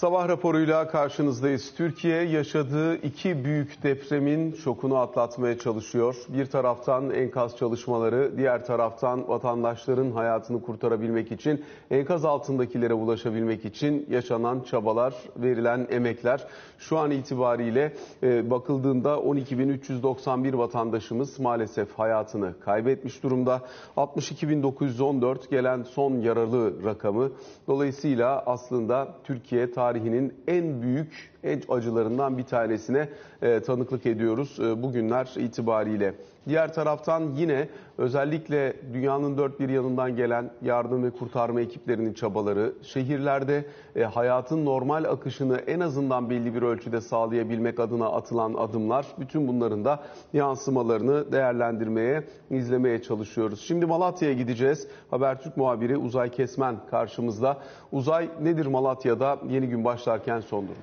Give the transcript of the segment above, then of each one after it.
Sabah raporuyla karşınızdayız. Türkiye yaşadığı iki büyük depremin şokunu atlatmaya çalışıyor. Bir taraftan enkaz çalışmaları, diğer taraftan vatandaşların hayatını kurtarabilmek için, enkaz altındakilere ulaşabilmek için yaşanan çabalar, verilen emekler. Şu an itibariyle e, bakıldığında 12.391 vatandaşımız maalesef hayatını kaybetmiş durumda. 62.914 gelen son yaralı rakamı. Dolayısıyla aslında Türkiye tarihinin en büyük, en acılarından bir tanesine e, tanıklık ediyoruz e, bugünler itibariyle. Diğer taraftan yine özellikle dünyanın dört bir yanından gelen yardım ve kurtarma ekiplerinin çabaları, şehirlerde e, hayatın normal akışını en azından belli bir ölçüde sağlayabilmek adına atılan adımlar, bütün bunların da yansımalarını değerlendirmeye, izlemeye çalışıyoruz. Şimdi Malatya'ya gideceğiz. Habertürk muhabiri Uzay Kesmen karşımızda. Uzay nedir Malatya'da yeni gün başlarken son durum?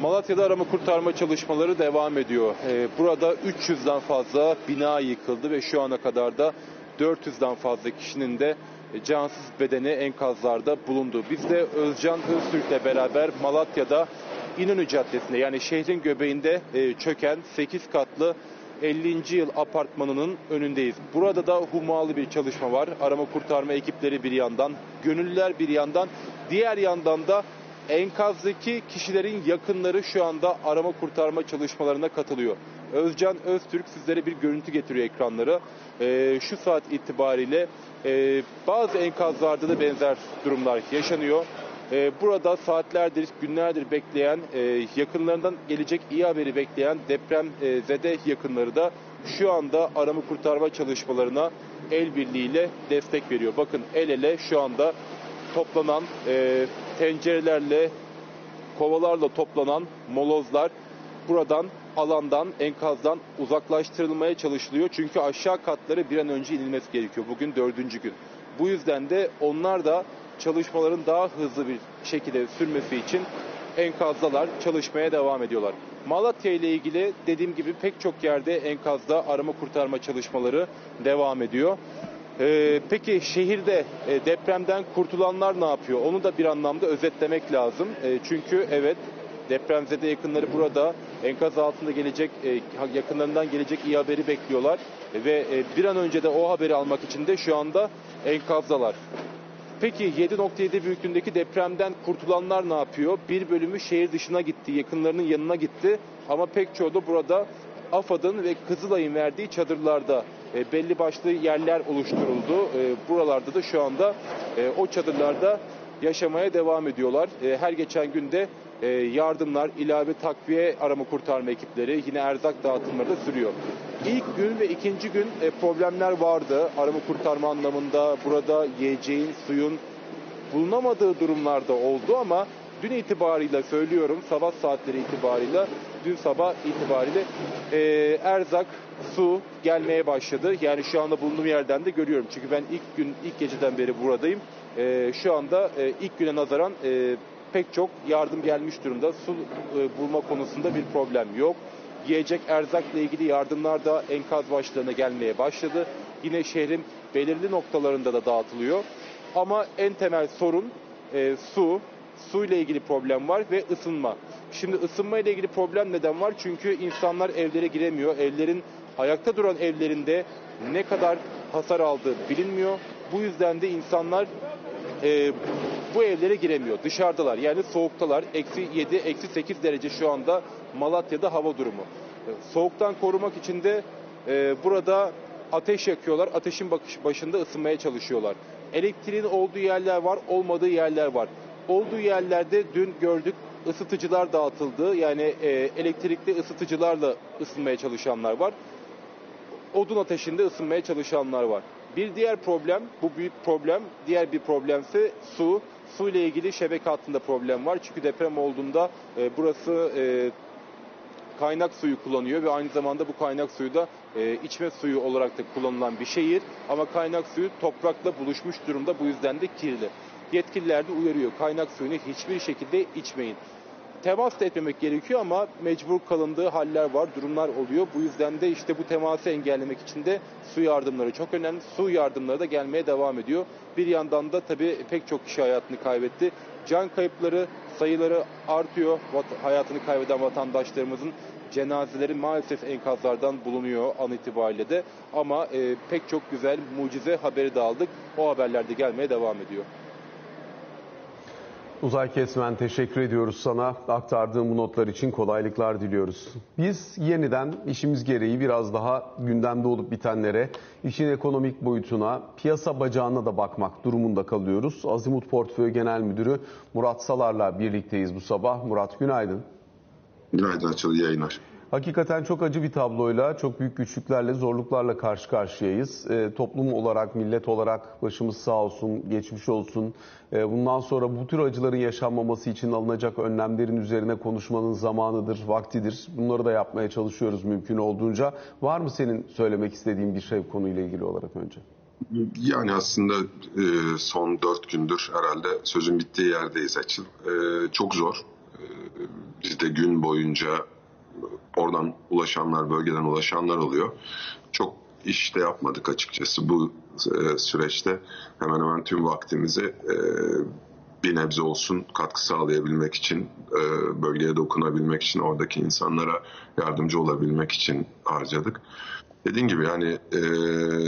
Malatya'da arama kurtarma çalışmaları devam ediyor. Ee, burada 300'den fazla bina yıkıldı ve şu ana kadar da 400'den fazla kişinin de cansız bedeni enkazlarda bulundu. Biz de Özcan Öztürk'le beraber Malatya'da İnönü Caddesi'nde yani şehrin göbeğinde e, çöken 8 katlı 50. yıl apartmanının önündeyiz. Burada da hummalı bir çalışma var. Arama kurtarma ekipleri bir yandan, gönüllüler bir yandan, diğer yandan da enkazdaki kişilerin yakınları şu anda arama kurtarma çalışmalarına katılıyor. Özcan Öztürk sizlere bir görüntü getiriyor ekranlara. Ee, şu saat itibariyle e, bazı enkazlarda da benzer durumlar yaşanıyor. Ee, burada saatlerdir, günlerdir bekleyen, e, yakınlarından gelecek iyi haberi bekleyen deprem e, zede yakınları da şu anda arama kurtarma çalışmalarına el birliğiyle destek veriyor. Bakın el ele şu anda toplanan e, tencerelerle, kovalarla toplanan molozlar buradan alandan, enkazdan uzaklaştırılmaya çalışılıyor. Çünkü aşağı katları bir an önce inilmesi gerekiyor. Bugün dördüncü gün. Bu yüzden de onlar da çalışmaların daha hızlı bir şekilde sürmesi için enkazdalar, çalışmaya devam ediyorlar. Malatya ile ilgili dediğim gibi pek çok yerde enkazda arama kurtarma çalışmaları devam ediyor. Ee, peki şehirde e, depremden kurtulanlar ne yapıyor? Onu da bir anlamda özetlemek lazım. E, çünkü evet depremzede yakınları burada enkaz altında gelecek e, yakınlarından gelecek iyi haberi bekliyorlar ve e, bir an önce de o haberi almak için de şu anda enkazdalar. Peki 7.7 büyüklüğündeki depremden kurtulanlar ne yapıyor? Bir bölümü şehir dışına gitti, yakınlarının yanına gitti ama pek çoğu da burada AFAD'ın ve Kızılay'ın verdiği çadırlarda e, belli başlı yerler oluşturuldu. E, buralarda da şu anda e, o çadırlarda yaşamaya devam ediyorlar. E, her geçen günde e, yardımlar, ilave takviye arama kurtarma ekipleri, yine erzak dağıtımları da sürüyor. İlk gün ve ikinci gün e, problemler vardı. Arama kurtarma anlamında burada yiyeceğin, suyun bulunamadığı durumlarda oldu ama dün itibariyle söylüyorum sabah saatleri itibariyle dün sabah itibariyle e, erzak, su gelmeye başladı. Yani şu anda bulunduğum yerden de görüyorum. Çünkü ben ilk gün, ilk geceden beri buradayım. E, şu anda e, ilk güne nazaran e, pek çok yardım gelmiş durumda. Su e, bulma konusunda bir problem yok. Yiyecek erzakla ilgili yardımlar da enkaz başlarına gelmeye başladı. Yine şehrin belirli noktalarında da dağıtılıyor. Ama en temel sorun e, su, su ile ilgili problem var ve ısınma. Şimdi ısınma ile ilgili problem neden var? Çünkü insanlar evlere giremiyor. Evlerin ayakta duran evlerinde ne kadar hasar aldığı bilinmiyor. Bu yüzden de insanlar e, bu evlere giremiyor. Dışarıdalar yani soğuktalar. Eksi 7, eksi 8 derece şu anda Malatya'da hava durumu. E, soğuktan korumak için de e, burada ateş yakıyorlar. Ateşin başında ısınmaya çalışıyorlar. Elektriğin olduğu yerler var, olmadığı yerler var. Olduğu yerlerde dün gördük ısıtıcılar dağıtıldı. Yani e, elektrikli ısıtıcılarla ısınmaya çalışanlar var. Odun ateşinde ısınmaya çalışanlar var. Bir diğer problem, bu büyük problem, diğer bir problemse su. Su ile ilgili şebeke hattında problem var. Çünkü deprem olduğunda e, burası e, kaynak suyu kullanıyor ve aynı zamanda bu kaynak suyu da e, içme suyu olarak da kullanılan bir şehir. Ama kaynak suyu toprakla buluşmuş durumda bu yüzden de kirli. Yetkililer de uyarıyor kaynak suyunu hiçbir şekilde içmeyin. Temas da etmemek gerekiyor ama mecbur kalındığı haller var, durumlar oluyor. Bu yüzden de işte bu teması engellemek için de su yardımları çok önemli. Su yardımları da gelmeye devam ediyor. Bir yandan da tabii pek çok kişi hayatını kaybetti. Can kayıpları sayıları artıyor. Hayatını kaybeden vatandaşlarımızın cenazeleri maalesef enkazlardan bulunuyor an itibariyle de. Ama e, pek çok güzel mucize haberi de aldık. O haberler de gelmeye devam ediyor. Uzay Kesmen teşekkür ediyoruz sana. Aktardığın bu notlar için kolaylıklar diliyoruz. Biz yeniden işimiz gereği biraz daha gündemde olup bitenlere, işin ekonomik boyutuna, piyasa bacağına da bakmak durumunda kalıyoruz. Azimut Portföy Genel Müdürü Murat Salar'la birlikteyiz bu sabah. Murat günaydın. Günaydın Açıl, yayınlar. Hakikaten çok acı bir tabloyla, çok büyük güçlüklerle, zorluklarla karşı karşıyayız. E, toplum olarak, millet olarak başımız sağ olsun, geçmiş olsun. E, bundan sonra bu tür acıların yaşanmaması için alınacak önlemlerin üzerine konuşmanın zamanıdır, vaktidir. Bunları da yapmaya çalışıyoruz mümkün olduğunca. Var mı senin söylemek istediğin bir şey konuyla ilgili olarak önce? Yani aslında e, son dört gündür herhalde sözün bittiği yerdeyiz Açıl. E, çok zor. E, biz de gün boyunca oradan ulaşanlar, bölgeden ulaşanlar oluyor. Çok iş de yapmadık açıkçası bu e, süreçte. Hemen hemen tüm vaktimizi e, bir nebze olsun katkı sağlayabilmek için, e, bölgeye dokunabilmek için, oradaki insanlara yardımcı olabilmek için harcadık. Dediğim gibi yani e,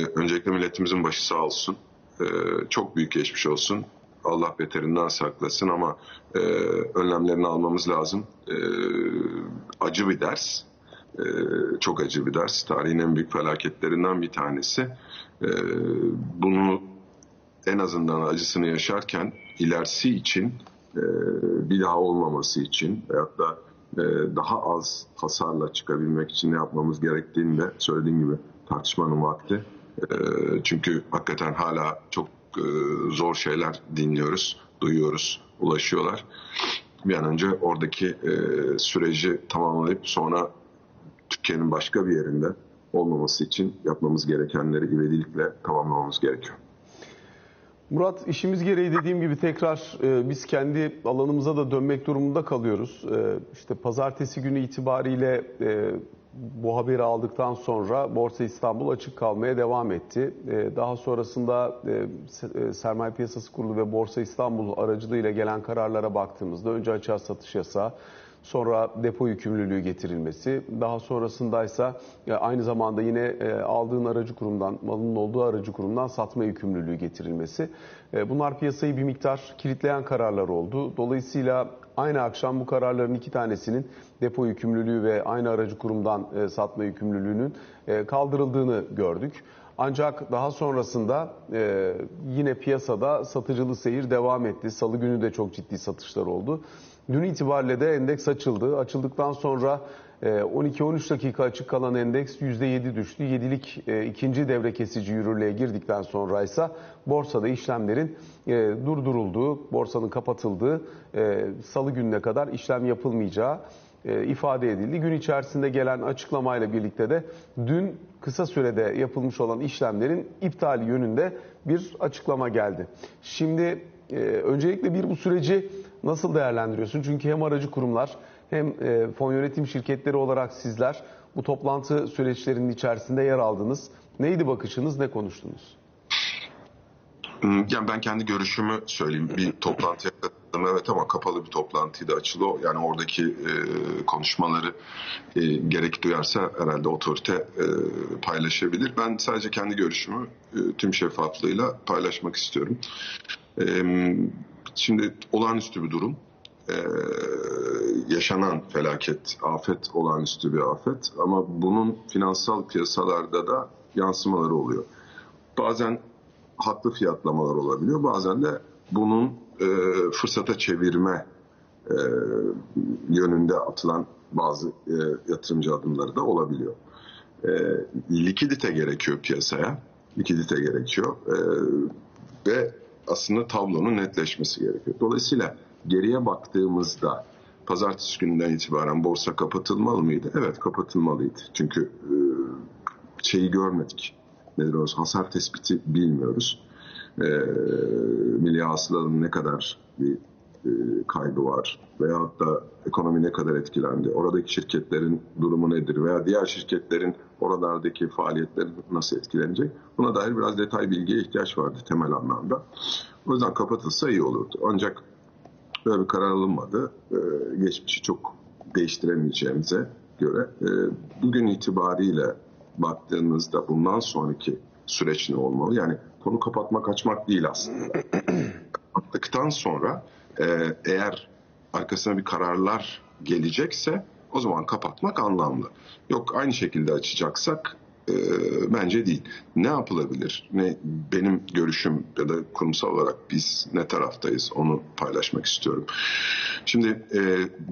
öncelikle milletimizin başı sağ olsun. Çok büyük geçmiş olsun. Allah beterinden saklasın ama e, önlemlerini almamız lazım. E, acı bir ders. E, çok acı bir ders. Tarihin en büyük felaketlerinden bir tanesi. E, bunu en azından acısını yaşarken ilerisi için e, bir daha olmaması için veyahut da e, daha az hasarla çıkabilmek için ne yapmamız gerektiğini de söylediğim gibi tartışmanın vakti. E, çünkü hakikaten hala çok zor şeyler dinliyoruz, duyuyoruz, ulaşıyorlar. Bir an önce oradaki e, süreci tamamlayıp sonra Türkiye'nin başka bir yerinde olmaması için yapmamız gerekenleri ivedilikle tamamlamamız gerekiyor. Murat işimiz gereği dediğim gibi tekrar e, biz kendi alanımıza da dönmek durumunda kalıyoruz. E, işte pazartesi günü itibariyle e, bu haberi aldıktan sonra Borsa İstanbul açık kalmaya devam etti. E, daha sonrasında e, e, Sermaye Piyasası Kurulu ve Borsa İstanbul aracılığıyla gelen kararlara baktığımızda önce açığa satış yasağı, sonra depo yükümlülüğü getirilmesi, daha sonrasındaysa aynı zamanda yine e, aldığın aracı kurumdan, malının olduğu aracı kurumdan satma yükümlülüğü getirilmesi. E, bunlar piyasayı bir miktar kilitleyen kararlar oldu. Dolayısıyla aynı akşam bu kararların iki tanesinin depo yükümlülüğü ve aynı aracı kurumdan e, satma yükümlülüğünün kaldırıldığını gördük. Ancak daha sonrasında e, yine piyasada satıcılı seyir devam etti. Salı günü de çok ciddi satışlar oldu. Dün itibariyle de endeks açıldı. Açıldıktan sonra 12-13 dakika açık kalan endeks %7 düştü. Yedilik ikinci devre kesici yürürlüğe girdikten sonra ise borsada işlemlerin durdurulduğu, borsanın kapatıldığı salı gününe kadar işlem yapılmayacağı ifade edildi. Gün içerisinde gelen açıklamayla birlikte de dün kısa sürede yapılmış olan işlemlerin iptali yönünde bir açıklama geldi. Şimdi öncelikle bir bu süreci nasıl değerlendiriyorsun? Çünkü hem aracı kurumlar hem e, fon yönetim şirketleri olarak sizler bu toplantı süreçlerinin içerisinde yer aldınız. Neydi bakışınız, ne konuştunuz? Hmm, yani ben kendi görüşümü söyleyeyim. Bir toplantıya katıldım evet ama kapalı bir toplantıydı açılı. Yani oradaki e, konuşmaları e, gerek duyarsa herhalde otorite e, paylaşabilir. Ben sadece kendi görüşümü e, tüm şeffaflığıyla paylaşmak istiyorum. E, şimdi olağanüstü bir durum. E, yaşanan felaket, afet olağanüstü bir afet. Ama bunun finansal piyasalarda da yansımaları oluyor. Bazen haklı fiyatlamalar olabiliyor, bazen de bunun e, fırsata çevirme e, yönünde atılan bazı e, yatırımcı adımları da olabiliyor. E, likidite gerekiyor piyasaya, likidite gerekiyor. E, ve aslında tablonun netleşmesi gerekiyor. Dolayısıyla geriye baktığımızda pazartesi gününden itibaren borsa kapatılmalı mıydı? Evet kapatılmalıydı. Çünkü e, şeyi görmedik. Nedir o? Hasar tespiti bilmiyoruz. E, milli hasılanın ne kadar bir e, kaybı var veyahut da ekonomi ne kadar etkilendi, oradaki şirketlerin durumu nedir veya diğer şirketlerin oralardaki faaliyetleri nasıl etkilenecek buna dair biraz detay bilgiye ihtiyaç vardı temel anlamda. O yüzden kapatılsa iyi olurdu. Ancak böyle bir karar alınmadı. Ee, geçmişi çok değiştiremeyeceğimize göre e, bugün itibariyle baktığımızda bundan sonraki süreç ne olmalı? Yani konu kapatmak açmak değil aslında. Kapattıktan sonra e, eğer arkasına bir kararlar gelecekse o zaman kapatmak anlamlı. Yok aynı şekilde açacaksak e, bence değil. Ne yapılabilir? Ne benim görüşüm ya da kurumsal olarak biz ne taraftayız onu paylaşmak istiyorum. Şimdi e,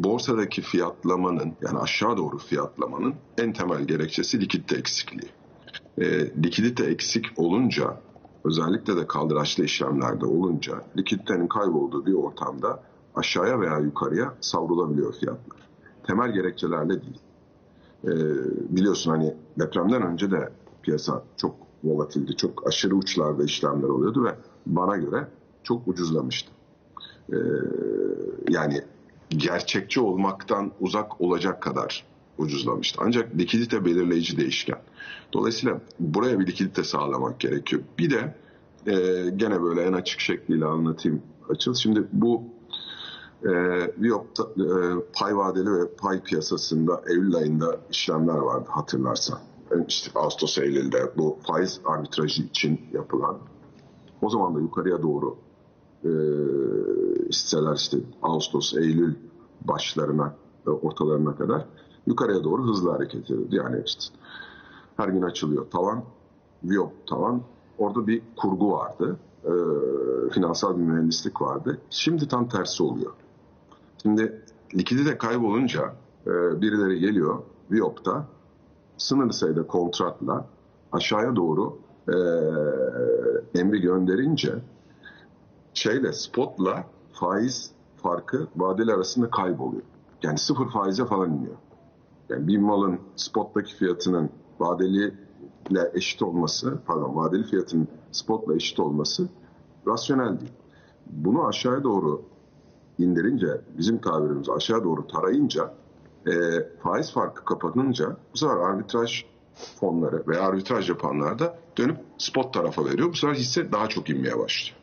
borsadaki fiyatlamanın yani aşağı doğru fiyatlamanın en temel gerekçesi likidite eksikliği. E, likidite eksik olunca özellikle de kaldıraçlı işlemlerde olunca likiditenin kaybolduğu bir ortamda aşağıya veya yukarıya savrulabiliyor fiyatlar. Temel gerekçelerle değil. Ee, biliyorsun hani depremden önce de piyasa çok volatildi. Çok aşırı uçlarda işlemler oluyordu ve bana göre çok ucuzlamıştı. Ee, yani gerçekçi olmaktan uzak olacak kadar ucuzlamıştı. Ancak likidite belirleyici değişken. Dolayısıyla buraya bir likidite sağlamak gerekiyor. Bir de e, gene böyle en açık şekliyle anlatayım açıl. Şimdi bu e, Viyop'ta e, pay vadeli ve pay piyasasında Eylül ayında işlemler vardı hatırlarsan. Yani işte Ağustos Eylül'de bu faiz arbitrajı için yapılan. O zaman da yukarıya doğru e, hisseler işte Ağustos, Eylül başlarına, ortalarına kadar yukarıya doğru hızlı hareket ediyordu. Yani işte her gün açılıyor tavan, Viyop tavan. Orada bir kurgu vardı. E, finansal bir mühendislik vardı. Şimdi tam tersi oluyor. Şimdi likidite kaybolunca e, birileri geliyor Viyop'ta sınırlı sayıda kontratla aşağıya doğru e, emri gönderince şeyle spotla faiz farkı vadeli arasında kayboluyor. Yani sıfır faize falan iniyor. Yani bir malın spottaki fiyatının vadeli ile eşit olması, pardon vadeli fiyatının spotla eşit olması rasyonel değil. Bunu aşağıya doğru indirince, bizim tabirimiz aşağı doğru tarayınca, e, faiz farkı kapanınca bu sefer arbitraj fonları veya arbitraj yapanlar da dönüp spot tarafa veriyor. Bu sefer hisse daha çok inmeye başlıyor.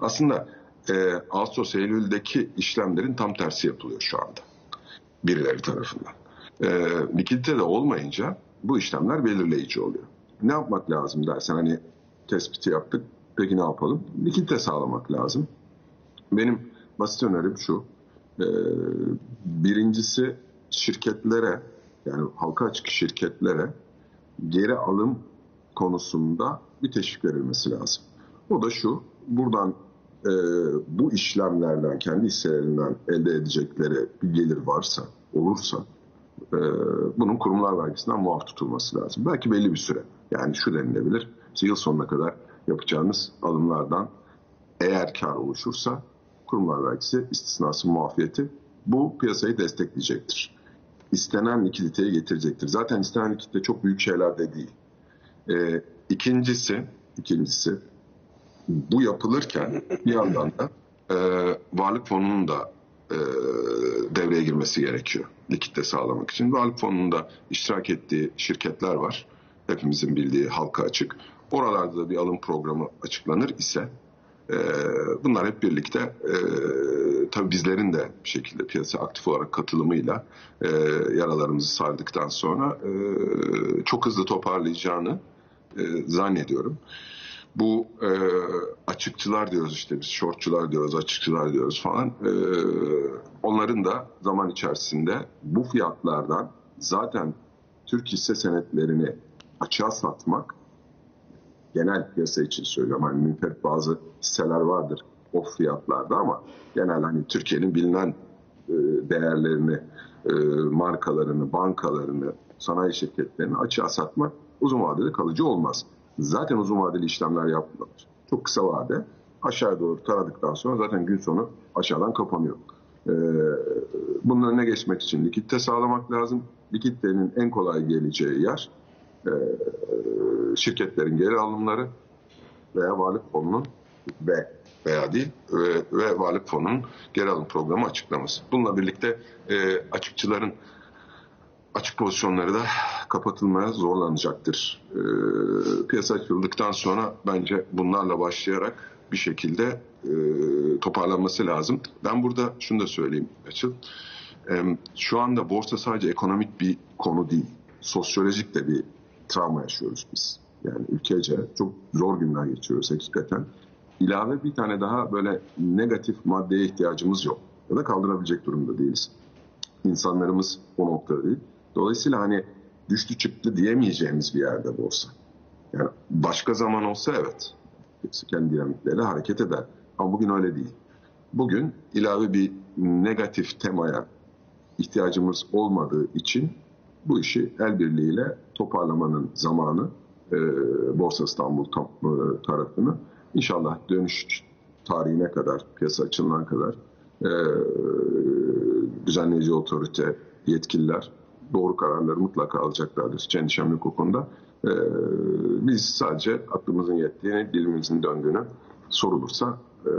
Aslında e, Ağustos Eylül'deki işlemlerin tam tersi yapılıyor şu anda. Birileri tarafından. E, likidite de olmayınca bu işlemler belirleyici oluyor. Ne yapmak lazım dersen hani tespiti yaptık. Peki ne yapalım? Likidite sağlamak lazım. Benim basit önerim şu. E, birincisi şirketlere yani halka açık şirketlere geri alım konusunda bir teşvik verilmesi lazım. O da şu, buradan e, bu işlemlerden, kendi hisselerinden elde edecekleri bir gelir varsa, olursa e, bunun kurumlar vergisinden muaf tutulması lazım. Belki belli bir süre. Yani şu denilebilir, işte yıl sonuna kadar yapacağınız alımlardan eğer kar oluşursa kurumlar vergisi istisnası muafiyeti bu piyasayı destekleyecektir. İstenen likiditeyi getirecektir. Zaten istenen likidite çok büyük şeyler de değil. Ee, ikincisi, ikincisi bu yapılırken bir yandan da e, varlık fonunun da e, devreye girmesi gerekiyor likitte sağlamak için. Varlık fonunda iştirak ettiği şirketler var. Hepimizin bildiği halka açık. Oralarda da bir alım programı açıklanır ise e, bunlar hep birlikte e, tabii bizlerin de bir şekilde piyasa aktif olarak katılımıyla e, yaralarımızı sardıktan sonra e, çok hızlı toparlayacağını e, zannediyorum. Bu e, açıkçılar diyoruz işte biz shortçular diyoruz, açıkçılar diyoruz falan. E, onların da zaman içerisinde bu fiyatlardan zaten Türk hisse senetlerini açığa satmak genel piyasa için söylüyorum. Hani münferit bazı hisseler vardır o fiyatlarda ama genel hani Türkiye'nin bilinen e, değerlerini, e, markalarını, bankalarını, sanayi şirketlerini açığa satmak uzun vadede kalıcı olmaz. Zaten uzun vadeli işlemler yapılır. Çok kısa vade aşağı doğru taradıktan sonra zaten gün sonu aşağıdan kapanıyor. Ee, bunun önüne geçmek için likitte sağlamak lazım. Likiditenin en kolay geleceği yer e, şirketlerin geri alımları veya varlık fonunun ve veya değil ve, ve Varlık Fonu'nun geri alım programı açıklaması. Bununla birlikte e, açıkçıların açık pozisyonları da kapatılmaya zorlanacaktır. E, piyasa açıldıktan sonra bence bunlarla başlayarak bir şekilde e, toparlanması lazım. Ben burada şunu da söyleyeyim Açıl. E, şu anda borsa sadece ekonomik bir konu değil. Sosyolojik de bir travma yaşıyoruz biz. Yani ülkece çok zor günler geçiriyoruz hakikaten. İlave bir tane daha böyle negatif maddeye ihtiyacımız yok. Ya da kaldırabilecek durumda değiliz. İnsanlarımız o noktada değil. Dolayısıyla hani düştü çıktı diyemeyeceğimiz bir yerde borsa. Yani başka zaman olsa evet. Hepsi kendi dinamikleriyle hareket eder. Ama bugün öyle değil. Bugün ilave bir negatif temaya ihtiyacımız olmadığı için bu işi el birliğiyle toparlamanın zamanı e, Borsa İstanbul e, tarafını inşallah dönüş tarihine kadar, piyasa açılana kadar e, düzenleyici otorite, yetkililer doğru kararları mutlaka alacaklardır. Hiç endişem konuda. E, biz sadece aklımızın yettiğini, dilimizin döndüğünü sorulursa e,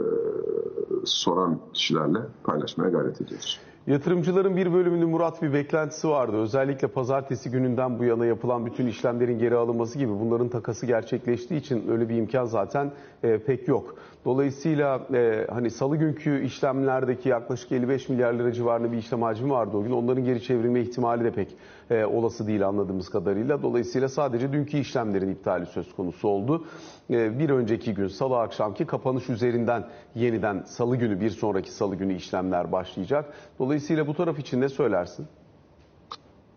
soran kişilerle paylaşmaya gayret ediyoruz. Yatırımcıların bir bölümünün Murat bir beklentisi vardı. Özellikle pazartesi gününden bu yana yapılan bütün işlemlerin geri alınması gibi bunların takası gerçekleştiği için öyle bir imkan zaten e, pek yok. Dolayısıyla e, hani salı günkü işlemlerdeki yaklaşık 55 milyar lira civarında bir işlem hacmi vardı o gün. Onların geri çevrilme ihtimali de pek e, olası değil anladığımız kadarıyla. Dolayısıyla sadece dünkü işlemlerin iptali söz konusu oldu. E, bir önceki gün salı akşamki kapanış üzerinden yeniden salı günü bir sonraki salı günü işlemler başlayacak. Dolayısıyla bu taraf için ne söylersin?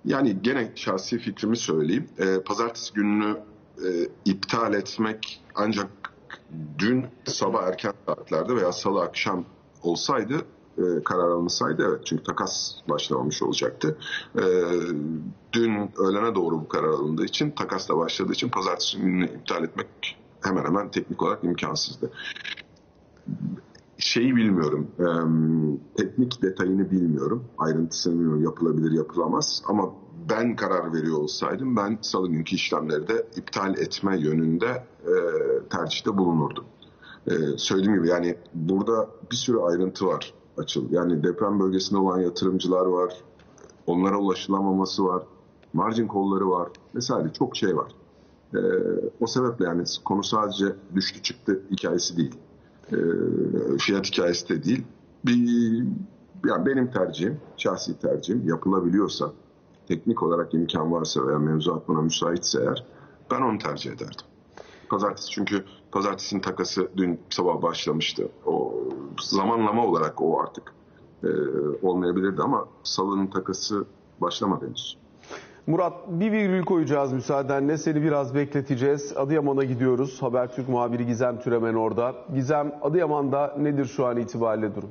Yani gene şahsi fikrimi söyleyeyim. Ee, pazartesi gününü e, iptal etmek ancak dün sabah erken saatlerde veya salı akşam olsaydı e, karar alınsaydı evet çünkü takas başlamamış olacaktı. E, dün öğlene doğru bu karar alındığı için takas da başladığı için pazartesi gününü iptal etmek hemen hemen teknik olarak imkansızdı. Şeyi bilmiyorum, e, teknik detayını bilmiyorum, ayrıntısını bilmiyorum, yapılabilir yapılamaz ama ben karar veriyor olsaydım ben salı günkü işlemleri de iptal etme yönünde e, tercihte bulunurdum. E, söylediğim gibi yani burada bir sürü ayrıntı var açıl. Yani deprem bölgesinde olan yatırımcılar var, onlara ulaşılamaması var, margin kolları var vesaire çok şey var. E, o sebeple yani konu sadece düştü çıktı hikayesi değil. E, fiyat hikayesi de değil. Bir, yani benim tercihim, şahsi tercihim yapılabiliyorsa teknik olarak imkan varsa veya mevzuat buna müsaitse eğer ben onu tercih ederdim. Pazartesi çünkü pazartesinin takası dün sabah başlamıştı. O zamanlama olarak o artık e, olmayabilirdi ama salının takası başlamadı henüz. Murat bir virgül koyacağız müsaadenle. Seni biraz bekleteceğiz. Adıyaman'a gidiyoruz. Habertürk muhabiri Gizem Türemen orada. Gizem Adıyaman'da nedir şu an itibariyle durum?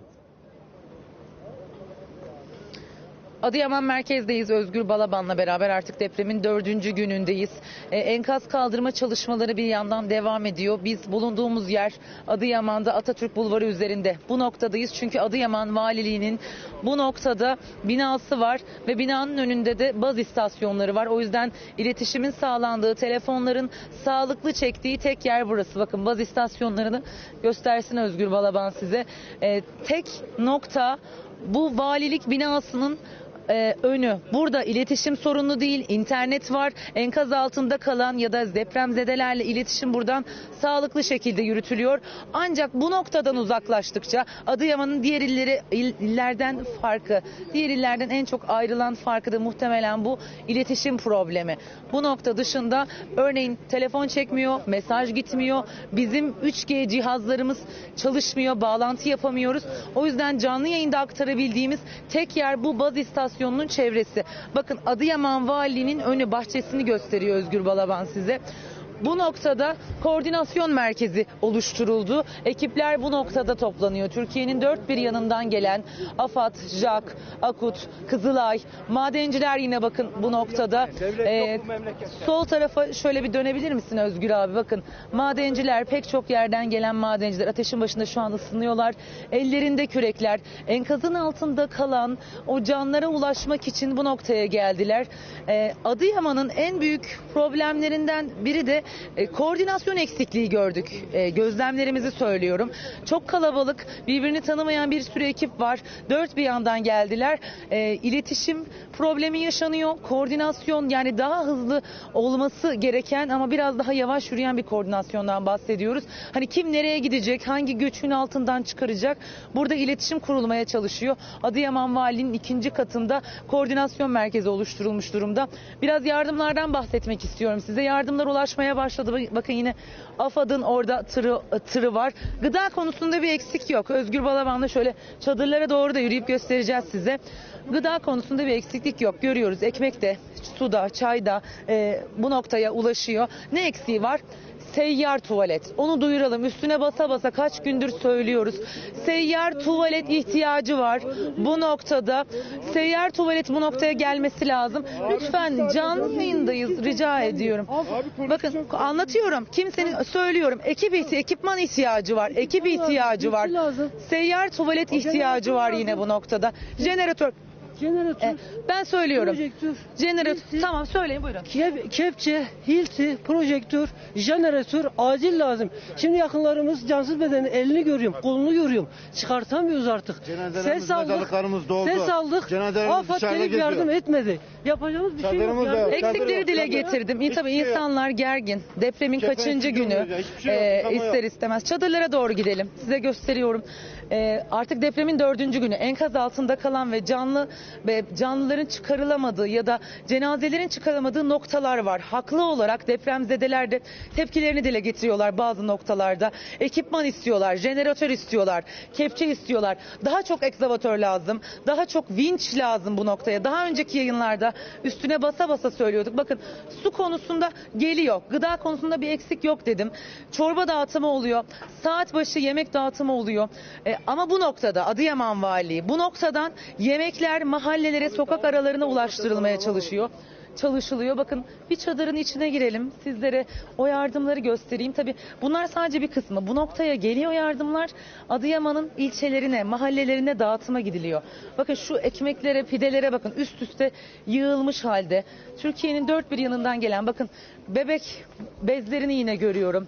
Adıyaman merkezdeyiz Özgür Balaban'la beraber artık depremin dördüncü günündeyiz. Ee, enkaz kaldırma çalışmaları bir yandan devam ediyor. Biz bulunduğumuz yer Adıyaman'da Atatürk Bulvarı üzerinde. Bu noktadayız çünkü Adıyaman Valiliği'nin bu noktada binası var ve binanın önünde de baz istasyonları var. O yüzden iletişimin sağlandığı, telefonların sağlıklı çektiği tek yer burası. Bakın baz istasyonlarını göstersin Özgür Balaban size. Ee, tek nokta bu valilik binasının e, önü. Burada iletişim sorunlu değil, internet var. Enkaz altında kalan ya da depremzedelerle iletişim buradan sağlıklı şekilde yürütülüyor. Ancak bu noktadan uzaklaştıkça Adıyaman'ın diğer illeri illerden farkı, diğer illerden en çok ayrılan farkı da muhtemelen bu iletişim problemi. Bu nokta dışında örneğin telefon çekmiyor, mesaj gitmiyor. Bizim 3G cihazlarımız çalışmıyor, bağlantı yapamıyoruz. O yüzden canlı yayında aktarabildiğimiz tek yer bu baz istasyonunun çevresi. Bakın Adıyaman Valiliğinin önü bahçesini gösteriyor Özgür Balaban size. Bu noktada koordinasyon merkezi oluşturuldu. Ekipler bu noktada toplanıyor. Türkiye'nin dört bir yanından gelen AFAD, JAK, AKUT, Kızılay, madenciler yine bakın bu noktada. Ee, sol tarafa şöyle bir dönebilir misin Özgür abi? Bakın madenciler pek çok yerden gelen madenciler ateşin başında şu an ısınıyorlar. Ellerinde kürekler. Enkazın altında kalan o canlara ulaşmak için bu noktaya geldiler. Ee, Adıyaman'ın en büyük problemlerinden biri de e, koordinasyon eksikliği gördük. E, gözlemlerimizi söylüyorum. Çok kalabalık, birbirini tanımayan bir sürü ekip var. Dört bir yandan geldiler. E, iletişim problemi yaşanıyor. Koordinasyon yani daha hızlı olması gereken ama biraz daha yavaş yürüyen bir koordinasyondan bahsediyoruz. Hani kim nereye gidecek, hangi göçün altından çıkaracak? Burada iletişim kurulmaya çalışıyor. Adıyaman Valiliğinin ikinci katında koordinasyon merkezi oluşturulmuş durumda. Biraz yardımlardan bahsetmek istiyorum size. Yardımlar ulaşmaya başladı. Bakın yine AFAD'ın orada tırı, tırı var. Gıda konusunda bir eksik yok. Özgür Balaban'la şöyle çadırlara doğru da yürüyüp göstereceğiz size. Gıda konusunda bir eksiklik yok. Görüyoruz ekmek de, suda, çayda e, bu noktaya ulaşıyor. Ne eksiği var? Seyyar tuvalet. Onu duyuralım. Üstüne basa basa kaç gündür söylüyoruz. Seyyar tuvalet ihtiyacı var bu noktada. Seyyar tuvalet bu noktaya gelmesi lazım. Lütfen canlı yayındayız rica ediyorum. Bakın anlatıyorum. Kimsenin söylüyorum. Ekip ihti- ekipman ihtiyacı var. Ekip ihtiyacı var. Seyyar tuvalet ihtiyacı var yine bu noktada. Jeneratör. Jeneratör, E, ben söylüyorum. projektör, Jeneratör. hilti, Tamam söyleyin buyurun. kep- kepçe, hilti, projektör, jeneratör acil lazım. Şimdi yakınlarımız cansız bedeni elini görüyorum, kolunu görüyorum. Çıkartamıyoruz artık. Ses aldık, ses aldık. Cenazelerimiz Afat gelip yardım etmedi. Yapacağımız bir şey yok. Çadırımız da Yani. yok. Eksikleri yok, dile getirdim. İyi, tabii şey yok. insanlar gergin. Depremin Kepenk kaçıncı günü ya, hiçbir şey yok, e, yok. ister istemez. Çadırlara doğru gidelim. Size gösteriyorum. E, artık depremin dördüncü günü enkaz altında kalan ve canlı ve canlıların çıkarılamadığı ya da cenazelerin çıkarılamadığı noktalar var. Haklı olarak depremzedeler de tepkilerini dile getiriyorlar bazı noktalarda. Ekipman istiyorlar, jeneratör istiyorlar, kepçe istiyorlar. Daha çok ekskavatör lazım, daha çok vinç lazım bu noktaya. Daha önceki yayınlarda üstüne basa basa söylüyorduk. Bakın su konusunda geliyor, gıda konusunda bir eksik yok dedim. Çorba dağıtımı oluyor, saat başı yemek dağıtımı oluyor. E, ama bu noktada Adıyaman Valiliği bu noktadan yemekler mahallelere, sokak aralarına ulaştırılmaya çalışıyor çalışılıyor. Bakın bir çadırın içine girelim. Sizlere o yardımları göstereyim. Tabii bunlar sadece bir kısmı. Bu noktaya geliyor yardımlar. Adıyaman'ın ilçelerine, mahallelerine dağıtıma gidiliyor. Bakın şu ekmeklere, pidelere bakın üst üste yığılmış halde. Türkiye'nin dört bir yanından gelen bakın bebek bezlerini yine görüyorum.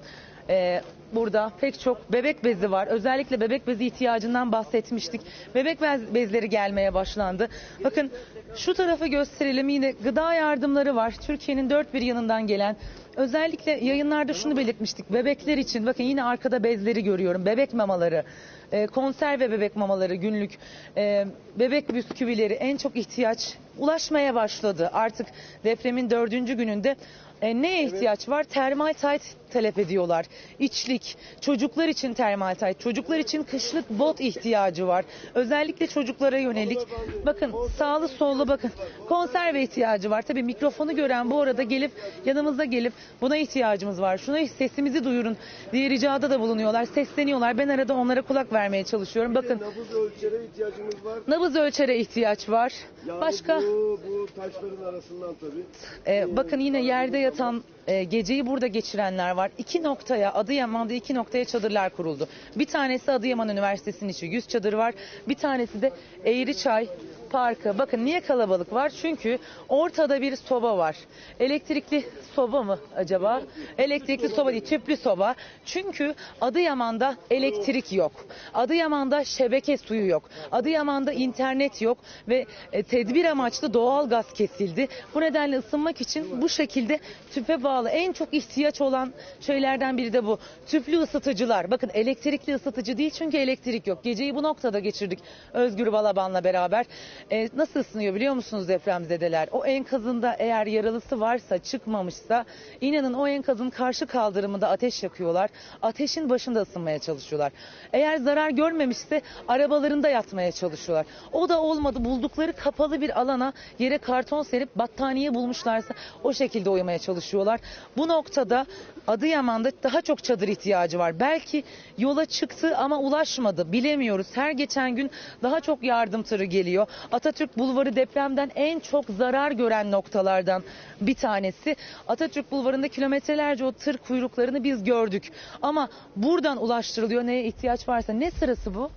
Ee, burada pek çok bebek bezi var. Özellikle bebek bezi ihtiyacından bahsetmiştik. Bebek bez- bezleri gelmeye başlandı. Bakın şu tarafı gösterelim yine gıda yardımları var. Türkiye'nin dört bir yanından gelen. Özellikle yayınlarda şunu belirtmiştik. Bebekler için bakın yine arkada bezleri görüyorum. Bebek mamaları, e, konserve bebek mamaları günlük, e, bebek bisküvileri en çok ihtiyaç ulaşmaya başladı. Artık depremin dördüncü gününde e, neye ihtiyaç var? Termal tayt talep ediyorlar. İçlik, çocuklar için termal tayt, çocuklar için kışlık bot ihtiyacı var. Özellikle çocuklara yönelik. Bakın sağlı sollu bakın konserve ihtiyacı var. Tabii mikrofonu gören bu arada gelip yanımıza gelip buna ihtiyacımız var. Şuna sesimizi duyurun diye ricada da bulunuyorlar. Sesleniyorlar. Ben arada onlara kulak vermeye çalışıyorum. Bakın Nabız ölçere ihtiyacımız var. nabız ölçere ihtiyaç var. Yani Başka bu, bu taşların arasından tabii. Ee, bakın yine yerde yatan e, geceyi burada geçirenler var. İki noktaya Adıyaman'da iki noktaya çadırlar kuruldu. Bir tanesi Adıyaman Üniversitesi'nin içi 100 çadır var. Bir tanesi de Eğriçay Parkı. Bakın niye kalabalık var? Çünkü ortada bir soba var. Elektrikli soba mı acaba? Elektrikli soba değil, tüplü soba. Çünkü Adıyaman'da elektrik yok. Adıyaman'da şebeke suyu yok. Adıyaman'da internet yok ve e, tedbir amaçlı doğal gaz kesildi. Bu nedenle ısınmak için bu şekilde tüpe bağlı en çok ihtiyaç olan şeylerden biri de bu. Tüplü ısıtıcılar. Bakın elektrikli ısıtıcı değil çünkü elektrik yok. Geceyi bu noktada geçirdik Özgür Balaban'la beraber. E, nasıl ısınıyor biliyor musunuz depremzedeler? O enkazında eğer yaralısı varsa çıkmamışsa inanın o enkazın karşı kaldırımında ateş yakıyorlar. Ateşin başında ısınmaya çalışıyorlar. Eğer zarar görmemişse arabalarında yatmaya çalışıyorlar. O da olmadı buldukları kapalı bir alana yere karton serip battaniye bulmuşlarsa o şekilde uyumaya çalışıyorlar. Bu noktada Adıyaman'da daha çok çadır ihtiyacı var. Belki yola çıktı ama ulaşmadı. Bilemiyoruz. Her geçen gün daha çok yardım tırı geliyor. Atatürk Bulvarı depremden en çok zarar gören noktalardan bir tanesi. Atatürk Bulvarı'nda kilometrelerce o tır kuyruklarını biz gördük. Ama buradan ulaştırılıyor neye ihtiyaç varsa. Ne sırası bu?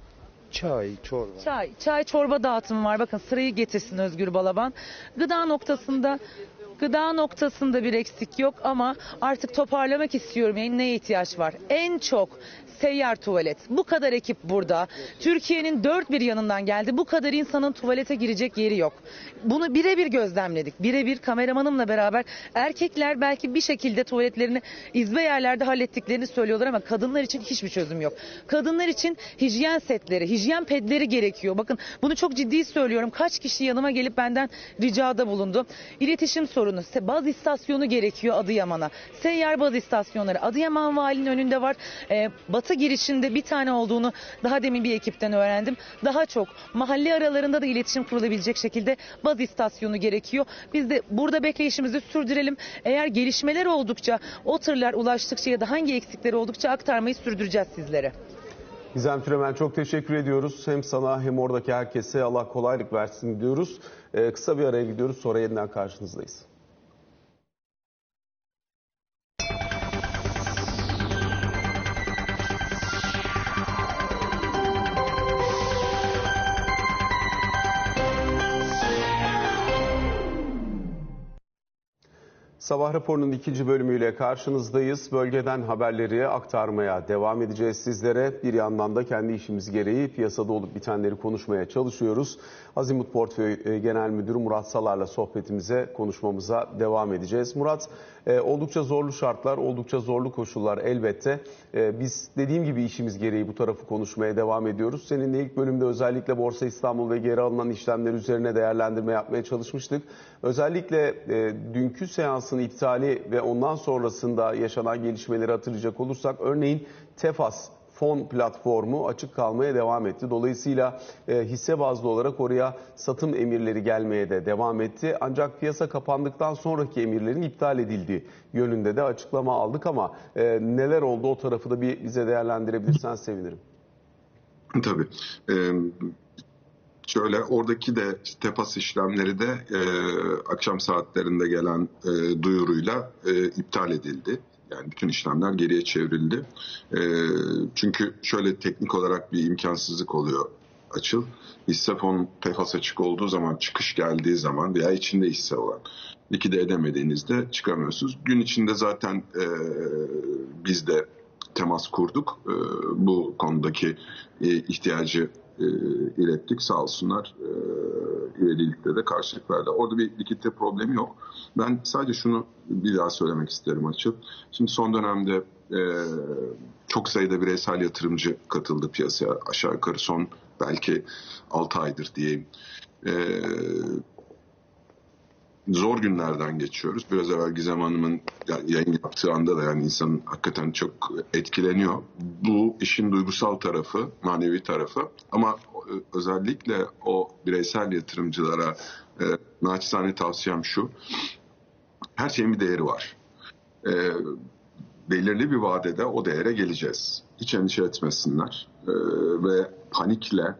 Çay, çorba. Çay, çay çorba dağıtımı var. Bakın sırayı getirsin Özgür Balaban. Gıda noktasında Gıda noktasında bir eksik yok ama artık toparlamak istiyorum. Yani neye ihtiyaç var? En çok seyyar tuvalet. Bu kadar ekip burada. Türkiye'nin dört bir yanından geldi. Bu kadar insanın tuvalete girecek yeri yok. Bunu birebir gözlemledik. Birebir kameramanımla beraber erkekler belki bir şekilde tuvaletlerini izbe yerlerde hallettiklerini söylüyorlar ama kadınlar için hiçbir çözüm yok. Kadınlar için hijyen setleri, hijyen pedleri gerekiyor. Bakın bunu çok ciddi söylüyorum. Kaç kişi yanıma gelip benden ricada bulundu. İletişim sorunu, se- baz istasyonu gerekiyor Adıyaman'a. Seyyar baz istasyonları. Adıyaman valinin önünde var. Ee, batı girişinde bir tane olduğunu daha demin bir ekipten öğrendim. Daha çok mahalle aralarında da iletişim kurulabilecek şekilde baz istasyonu gerekiyor. Biz de burada bekleyişimizi sürdürelim. Eğer gelişmeler oldukça, o tırlar ulaştıkça ya da hangi eksikleri oldukça aktarmayı sürdüreceğiz sizlere. Gizem Türemen çok teşekkür ediyoruz. Hem sana hem oradaki herkese Allah kolaylık versin diyoruz. Ee, kısa bir araya gidiyoruz sonra yeniden karşınızdayız. Sabah raporunun ikinci bölümüyle karşınızdayız. Bölgeden haberleri aktarmaya devam edeceğiz sizlere. Bir yandan da kendi işimiz gereği piyasada olup bitenleri konuşmaya çalışıyoruz. Azimut Portföy e, Genel Müdürü Murat Salar'la sohbetimize, konuşmamıza devam edeceğiz. Murat, e, oldukça zorlu şartlar, oldukça zorlu koşullar elbette. E, Biz dediğim gibi işimiz gereği bu tarafı konuşmaya devam ediyoruz. Seninle ilk bölümde özellikle Borsa İstanbul ve geri alınan işlemler üzerine değerlendirme yapmaya çalışmıştık. Özellikle e, dünkü seansın iptali ve ondan sonrasında yaşanan gelişmeleri hatırlayacak olursak örneğin Tefas fon platformu açık kalmaya devam etti. Dolayısıyla e, hisse bazlı olarak oraya satım emirleri gelmeye de devam etti. Ancak piyasa kapandıktan sonraki emirlerin iptal edildiği yönünde de açıklama aldık ama e, neler oldu o tarafı da bir bize değerlendirebilirsen sevinirim. Tabii. Ee, şöyle oradaki de tepas işlemleri de e, akşam saatlerinde gelen e, duyuruyla e, iptal edildi. Yani bütün işlemler geriye çevrildi. E, çünkü şöyle teknik olarak bir imkansızlık oluyor açıl. Hisse fon tefas açık olduğu zaman, çıkış geldiği zaman veya içinde hisse olan likide edemediğinizde çıkamıyorsunuz. Gün içinde zaten e, biz de temas kurduk. E, bu konudaki e, ihtiyacı e, ilettik. Sağ olsunlar e, ivedilikte de karşılık verdi. Orada bir likitte problemi yok. Ben sadece şunu bir daha söylemek isterim açık. Şimdi son dönemde e, çok sayıda bireysel yatırımcı katıldı piyasaya. Aşağı yukarı son belki 6 aydır diyeyim. E, zor günlerden geçiyoruz. Biraz evvel Gizem Hanım'ın yayın yaptığı anda da yani insan hakikaten çok etkileniyor. Bu işin duygusal tarafı, manevi tarafı ama özellikle o bireysel yatırımcılara e, naçizane tavsiyem şu. Her şeyin bir değeri var. E, belirli bir vadede o değere geleceğiz. Hiç endişe etmesinler. E, ve panikle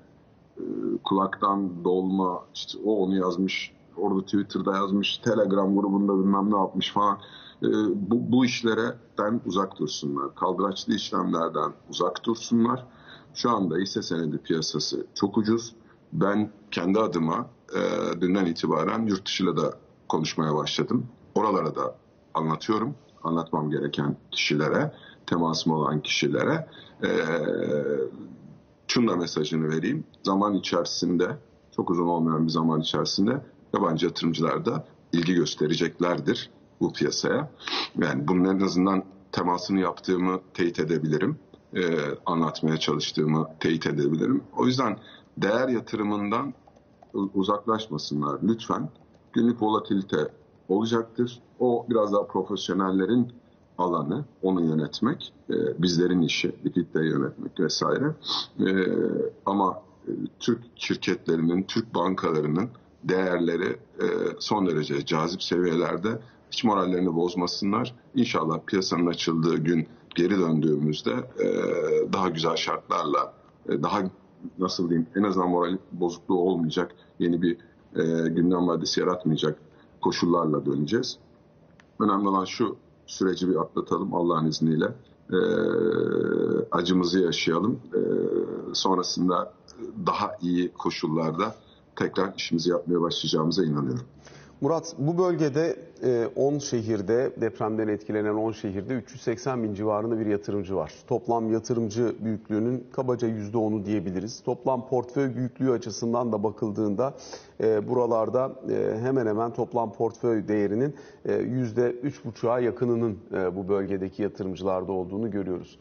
e, kulaktan dolma işte o onu yazmış orada Twitter'da yazmış, Telegram grubunda bilmem ne yapmış falan. E, bu, bu işlerden uzak dursunlar. Kaldıraçlı işlemlerden uzak dursunlar. Şu anda hisse senedi piyasası çok ucuz. Ben kendi adıma e, dünden itibaren yurt dışıyla da konuşmaya başladım. Oralara da anlatıyorum. Anlatmam gereken kişilere, temasım olan kişilere. E, şunu da mesajını vereyim. Zaman içerisinde, çok uzun olmayan bir zaman içerisinde yabancı yatırımcılar da ilgi göstereceklerdir bu piyasaya. Yani bunun en azından temasını yaptığımı teyit edebilirim. Ee, anlatmaya çalıştığımı teyit edebilirim. O yüzden değer yatırımından uzaklaşmasınlar lütfen. Günlük volatilite olacaktır. O biraz daha profesyonellerin alanı, onu yönetmek, e, bizlerin işi, likiditeyi yönetmek vesaire. E, ama e, Türk şirketlerinin, Türk bankalarının değerleri e, son derece cazip seviyelerde. Hiç morallerini bozmasınlar. İnşallah piyasanın açıldığı gün geri döndüğümüzde e, daha güzel şartlarla, e, daha nasıl diyeyim en azından moral bozukluğu olmayacak, yeni bir gündem maddesi yaratmayacak koşullarla döneceğiz. Önemli olan şu süreci bir atlatalım Allah'ın izniyle. E, acımızı yaşayalım. E, sonrasında daha iyi koşullarda tekrar işimizi yapmaya başlayacağımıza inanıyorum. Murat bu bölgede e, 10 şehirde depremden etkilenen 10 şehirde 380 bin civarında bir yatırımcı var. Toplam yatırımcı büyüklüğünün kabaca %10'u diyebiliriz. Toplam portföy büyüklüğü açısından da bakıldığında e, buralarda e, hemen hemen toplam portföy değerinin e, %3,5'a yakınının e, bu bölgedeki yatırımcılarda olduğunu görüyoruz.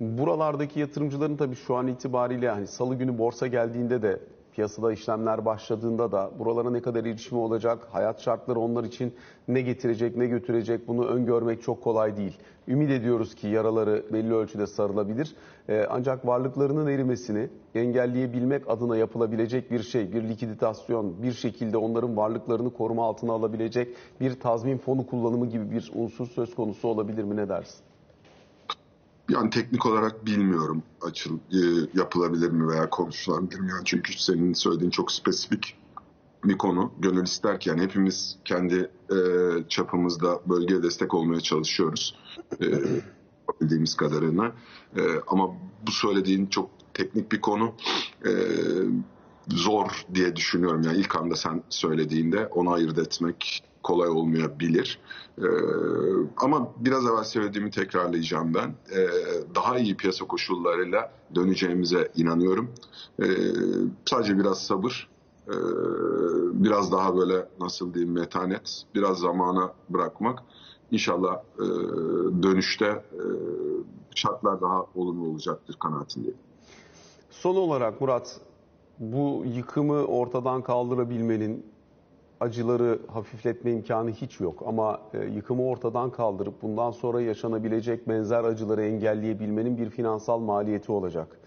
Buralardaki yatırımcıların tabii şu an itibariyle hani salı günü borsa geldiğinde de piyasada işlemler başladığında da buralara ne kadar erişimi olacak, hayat şartları onlar için ne getirecek, ne götürecek bunu öngörmek çok kolay değil. Ümit ediyoruz ki yaraları belli ölçüde sarılabilir. Ee, ancak varlıklarının erimesini engelleyebilmek adına yapılabilecek bir şey, bir likiditasyon, bir şekilde onların varlıklarını koruma altına alabilecek bir tazmin fonu kullanımı gibi bir unsur söz konusu olabilir mi ne dersin? Yani teknik olarak bilmiyorum açıl e, yapılabilir mi veya konuşulabilir mi? Yani çünkü senin söylediğin çok spesifik bir konu. Gönül ister ki yani hepimiz kendi e, çapımızda bölgeye destek olmaya çalışıyoruz. E, yapabildiğimiz kadarıyla. E, ama bu söylediğin çok teknik bir konu. E, zor diye düşünüyorum. Yani ilk anda sen söylediğinde onu ayırt etmek kolay olmayabilir. Ee, ama biraz evvel söylediğimi tekrarlayacağım ben. Ee, daha iyi piyasa koşullarıyla döneceğimize inanıyorum. Ee, sadece biraz sabır, ee, biraz daha böyle nasıl diyeyim metanet, biraz zamana bırakmak. İnşallah e, dönüşte e, şartlar daha olumlu olacaktır kanaatindeyim. Son olarak Murat, bu yıkımı ortadan kaldırabilmenin acıları hafifletme imkanı hiç yok. Ama e, yıkımı ortadan kaldırıp bundan sonra yaşanabilecek benzer acıları engelleyebilmenin bir finansal maliyeti olacak.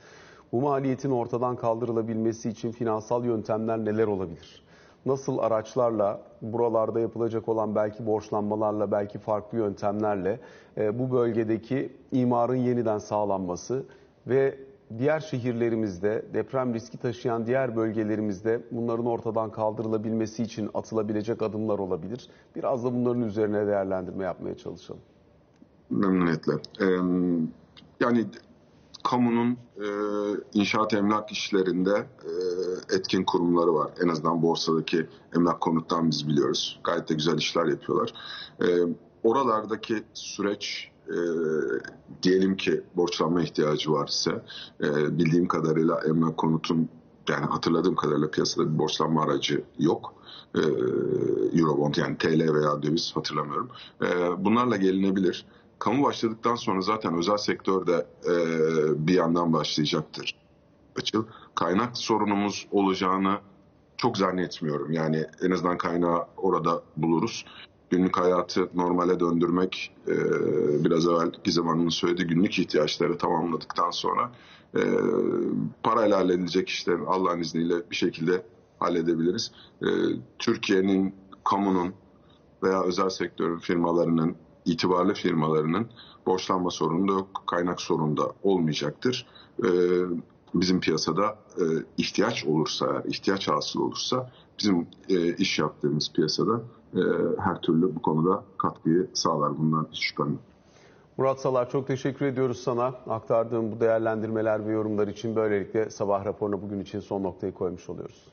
Bu maliyetin ortadan kaldırılabilmesi için finansal yöntemler neler olabilir? Nasıl araçlarla, buralarda yapılacak olan belki borçlanmalarla, belki farklı yöntemlerle e, bu bölgedeki imarın yeniden sağlanması ve diğer şehirlerimizde, deprem riski taşıyan diğer bölgelerimizde bunların ortadan kaldırılabilmesi için atılabilecek adımlar olabilir. Biraz da bunların üzerine değerlendirme yapmaya çalışalım. Memnuniyetle. Ee, yani kamunun e, inşaat emlak işlerinde e, etkin kurumları var. En azından borsadaki emlak konuttan biz biliyoruz. Gayet de güzel işler yapıyorlar. E, oralardaki süreç e, diyelim ki borçlanma ihtiyacı var ise e, bildiğim kadarıyla emlak konutun yani hatırladığım kadarıyla piyasada bir borçlanma aracı yok. E, Eurobond yani TL veya döviz hatırlamıyorum. E, bunlarla gelinebilir. Kamu başladıktan sonra zaten özel sektörde e, bir yandan başlayacaktır. Açıl. Kaynak sorunumuz olacağını çok zannetmiyorum. Yani en azından kaynağı orada buluruz günlük hayatı normale döndürmek e, biraz evvel Gizem Hanım'ın söylediği günlük ihtiyaçları tamamladıktan sonra e, parayla halledilecek işleri Allah'ın izniyle bir şekilde halledebiliriz. E, Türkiye'nin, kamunun veya özel sektörün firmalarının, itibarlı firmalarının borçlanma sorunu da yok, kaynak sorunu da olmayacaktır. E, bizim piyasada e, ihtiyaç olursa, ihtiyaç hasıl olursa bizim e, iş yaptığımız piyasada her türlü bu konuda katkıyı sağlar. Bundan hiç şüphem yok. Murat Salar çok teşekkür ediyoruz sana. Aktardığım bu değerlendirmeler ve yorumlar için böylelikle sabah raporuna bugün için son noktayı koymuş oluyoruz.